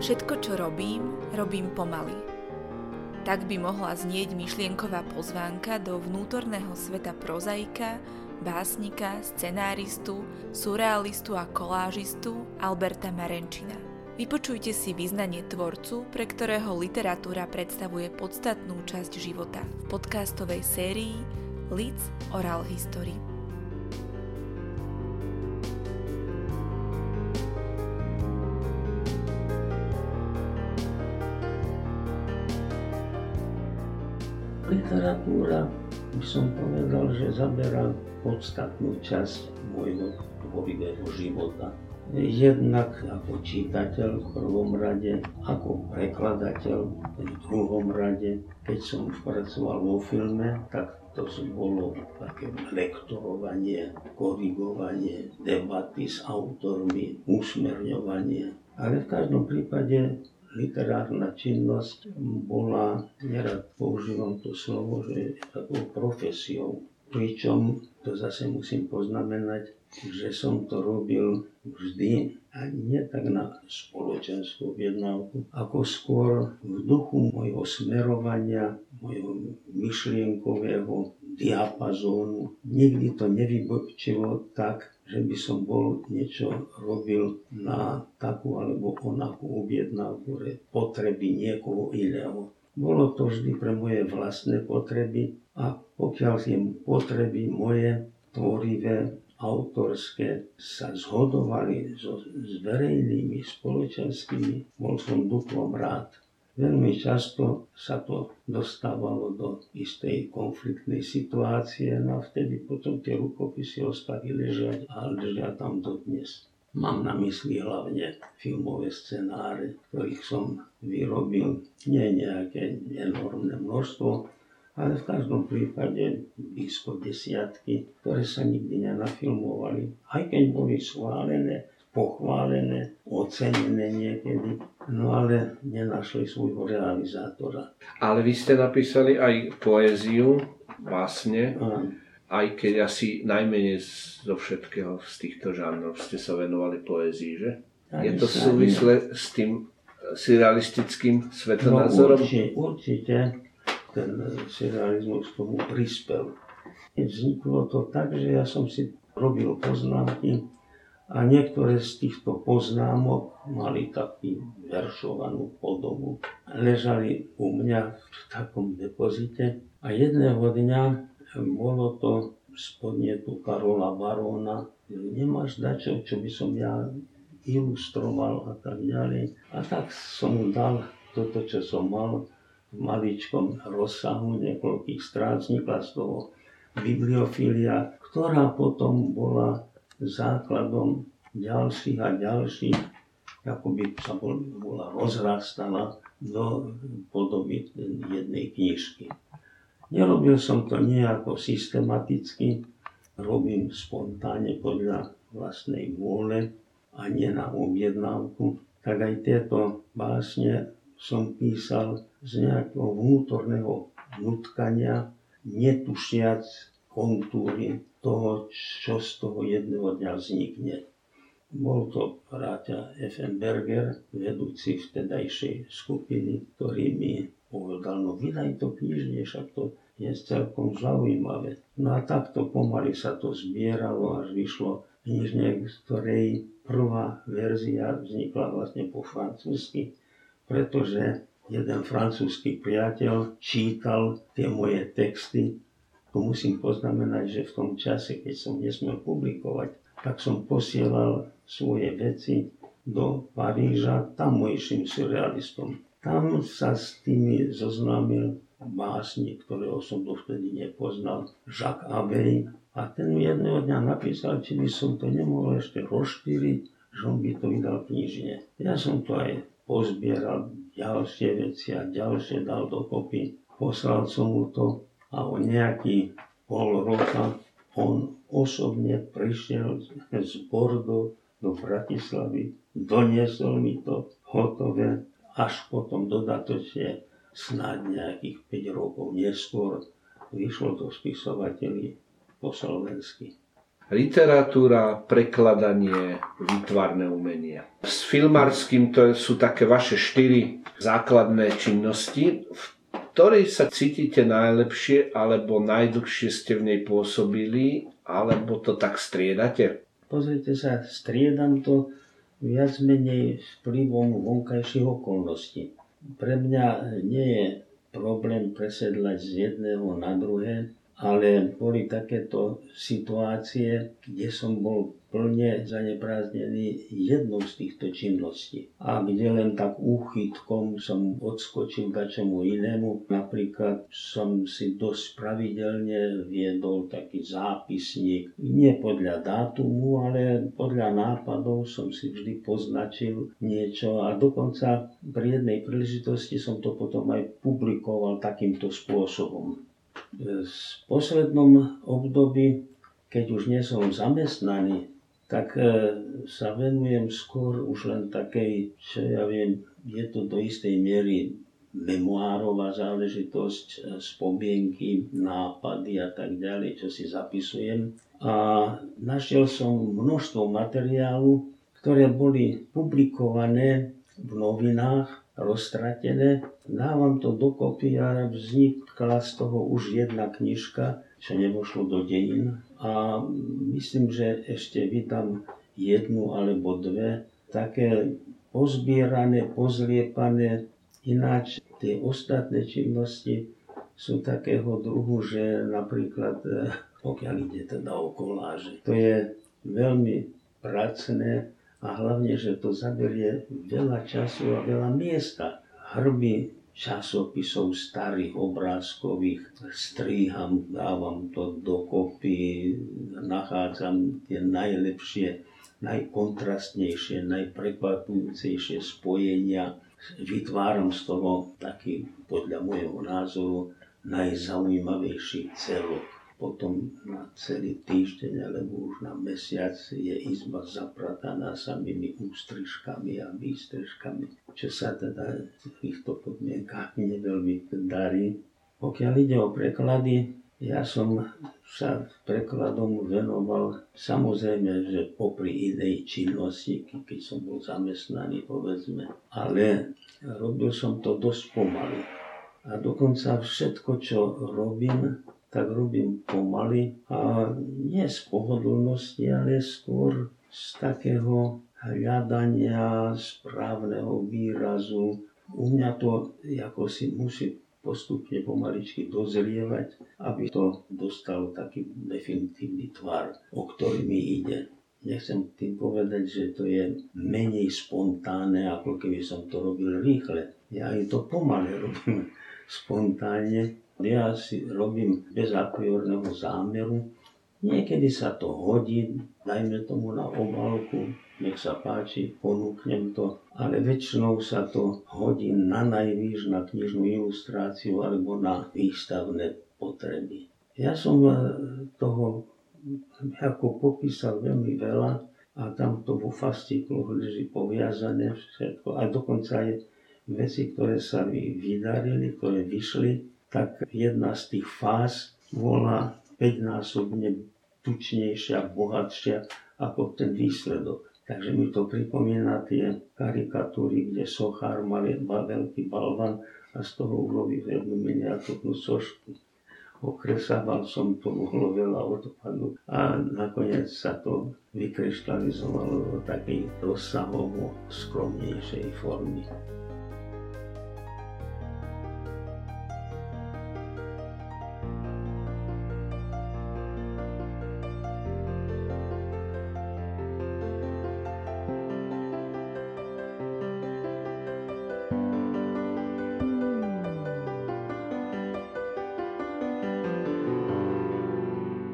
Všetko, čo robím, robím pomaly. Tak by mohla znieť myšlienková pozvánka do vnútorného sveta prozaika, básnika, scenáristu, surrealistu a kolážistu Alberta Marenčina. Vypočujte si význanie tvorcu, pre ktorého literatúra predstavuje podstatnú časť života v podcastovej sérii Lids Oral History. Literatúra by som povedal, že zaberá podstatnú časť môjho tvorivého života. Jednak ako čítateľ v prvom rade, ako prekladateľ v druhom rade. Keď som pracoval vo filme, tak to bolo také lektorovanie, korigovanie, debaty s autormi, usmerňovanie. Ale v každom prípade literárna činnosť bola, nerad používam to slovo, že takou profesiou. Pričom to zase musím poznamenať, že som to robil vždy, ani nie tak na spoločenskú objednávku, ako skôr v duchu mojho smerovania, mojho myšlienkového diapazónu. Nikdy to nevybočilo tak, že by som bol niečo robil na takú alebo onakú objednávku, potreby niekoho iného. Bolo to vždy pre moje vlastné potreby a pokiaľ tie potreby moje tvorivé, autorské sa zhodovali so, s verejnými, spoločenskými, bol som duplom rád. Veľmi často sa to dostávalo do istej konfliktnej situácie, no a vtedy potom tie rukopisy ostali ležať a ležia tam dodnes. Mám na mysli hlavne filmové scenáre, ktorých som vyrobil nie nejaké enormné množstvo, ale v každom prípade blízko desiatky, ktoré sa nikdy nenafilmovali. Aj keď boli schválené, pochválené, ocenené niekedy, no ale nenašli svojho realizátora. Ale vy ste napísali aj poéziu, vlastne, aj keď asi najmenej zo všetkého z týchto žánrov ste sa venovali poézii, že? Aj Je to súvislé s tým surrealistickým svetonázorom? No, určite, určite ten surrealizmus tomu prispel. Vzniklo to tak, že ja som si robil poznámky a niektoré z týchto poznámok mali takú veršovanú podobu. Ležali u mňa v takom depozite a jedného dňa bolo to z podnetu Karola Baróna. Nemáš dačo, čo by som ja ilustroval a tak ďalej. A tak som dal toto, čo som mal v maličkom rozsahu niekoľkých strán. Z toho bibliofília, ktorá potom bola základom ďalších a ďalších, ako by sa bola rozrastala do podoby jednej knižky. Nerobil som to nejako systematicky, robím spontánne podľa vlastnej vôle a nie na objednávku, tak aj tieto básne som písal z nejakého vnútorného nutkania, netušiac kontúry toho, čo z toho jedného dňa vznikne. Bol to Ráťa F.M. Berger, vedúci vtedajšej skupiny, ktorý mi povedal, no vydaj to knižne, však to je celkom zaujímavé. No a takto pomaly sa to zbieralo, až vyšlo knižne, ktorej prvá verzia vznikla vlastne po francúzsky, pretože jeden francúzsky priateľ čítal tie moje texty musím poznamenať, že v tom čase, keď som nesmel publikovať, tak som posielal svoje veci do Paríža tamojším surrealistom. Tam sa s tými zoznámil básnik, ktorého som dovtedy nepoznal, Jacques Abey. A ten mi jedného dňa napísal, či by som to nemohol ešte rozšíriť, že on by to vydal knižne. Ja som to aj pozbieral, ďalšie veci a ďalšie dal dokopy. Poslal som mu to a o nejaký pol roka on osobne prišiel z Bordo do Bratislavy, doniesol mi to hotové, až potom dodatočne snáď nejakých 5 rokov neskôr vyšlo to spisovateľi po slovensky. literatúra, prekladanie, výtvarné umenie. S filmárským to sú také vaše štyri základné činnosti, v ktorej sa cítite najlepšie alebo najdlhšie ste v nej pôsobili, alebo to tak striedate? Pozrite sa, striedam to viac menej vplyvom vonkajších okolností. Pre mňa nie je problém presedlať z jedného na druhé, ale boli takéto situácie, kde som bol plne zanepráznený jednou z týchto činností. A kde len tak úchytkom som odskočil k čomu inému. Napríklad som si dosť pravidelne viedol taký zápisník. Nie podľa dátumu, ale podľa nápadov som si vždy poznačil niečo a dokonca pri jednej príležitosti som to potom aj publikoval takýmto spôsobom. V poslednom období, keď už nie som zamestnaný, tak e, sa venujem skôr už len takej, čo ja viem, je to do istej miery memoárová záležitosť, e, spomienky, nápady a tak ďalej, čo si zapisujem. A našiel som množstvo materiálu, ktoré boli publikované v novinách, roztratené. Dávam to dokopy a vznikla z toho už jedna knižka, čo nevošlo do dejín. A myslím, že ešte vydám jednu alebo dve také pozbierané, pozliepané. Ináč tie ostatné činnosti sú takého druhu, že napríklad, e, pokiaľ ide teda o koláže, to je veľmi pracné a hlavne, že to zaberie veľa času a veľa miesta. Hrby časopisov starých obrázkových, stríham, dávam to dokopy, nachádzam tie najlepšie, najkontrastnejšie, najprekvapujúcejšie spojenia, vytváram z toho taký, podľa môjho názoru, najzaujímavejší celok potom na celý týždeň alebo už na mesiac je izba zaprataná samými ústrižkami a výstrižkami, čo sa teda v týchto podmienkách neveľmi darí. Pokiaľ ide o preklady, ja som sa prekladom venoval samozrejme, že popri inej činnosti, keď som bol zamestnaný, povedzme, ale robil som to dosť pomaly. A dokonca všetko, čo robím, tak robím pomaly a nie z pohodlnosti, ale skôr z takého hľadania správneho výrazu. U mňa to ako si musí postupne pomaličky dozrievať, aby to dostalo taký definitívny tvar, o ktorý mi ide. Nechcem tým povedať, že to je menej spontánne, ako keby som to robil rýchle. Ja aj to pomaly robím spontánne, ja si robím bez apriorného zámeru. Niekedy sa to hodí, dajme tomu na obálku, nech sa páči, ponúknem to, ale väčšinou sa to hodí na najvýš na knižnú ilustráciu alebo na výstavné potreby. Ja som e, toho ako popísal veľmi veľa a tam to vo fascikloch leží poviazané všetko a dokonca aj veci, ktoré sa mi vydarili, ktoré vyšli, tak jedna z tých fáz bola 5-násobne tučnejšia, bohatšia ako ten výsledok. Takže mi to pripomína tie karikatúry, kde sochár mal veľký balvan a z toho urobil jednu miniatúrnu sošku. Okresával som to, mohlo veľa odpadu a nakoniec sa to vykryštalizovalo do takej rozsahovo skromnejšej formy.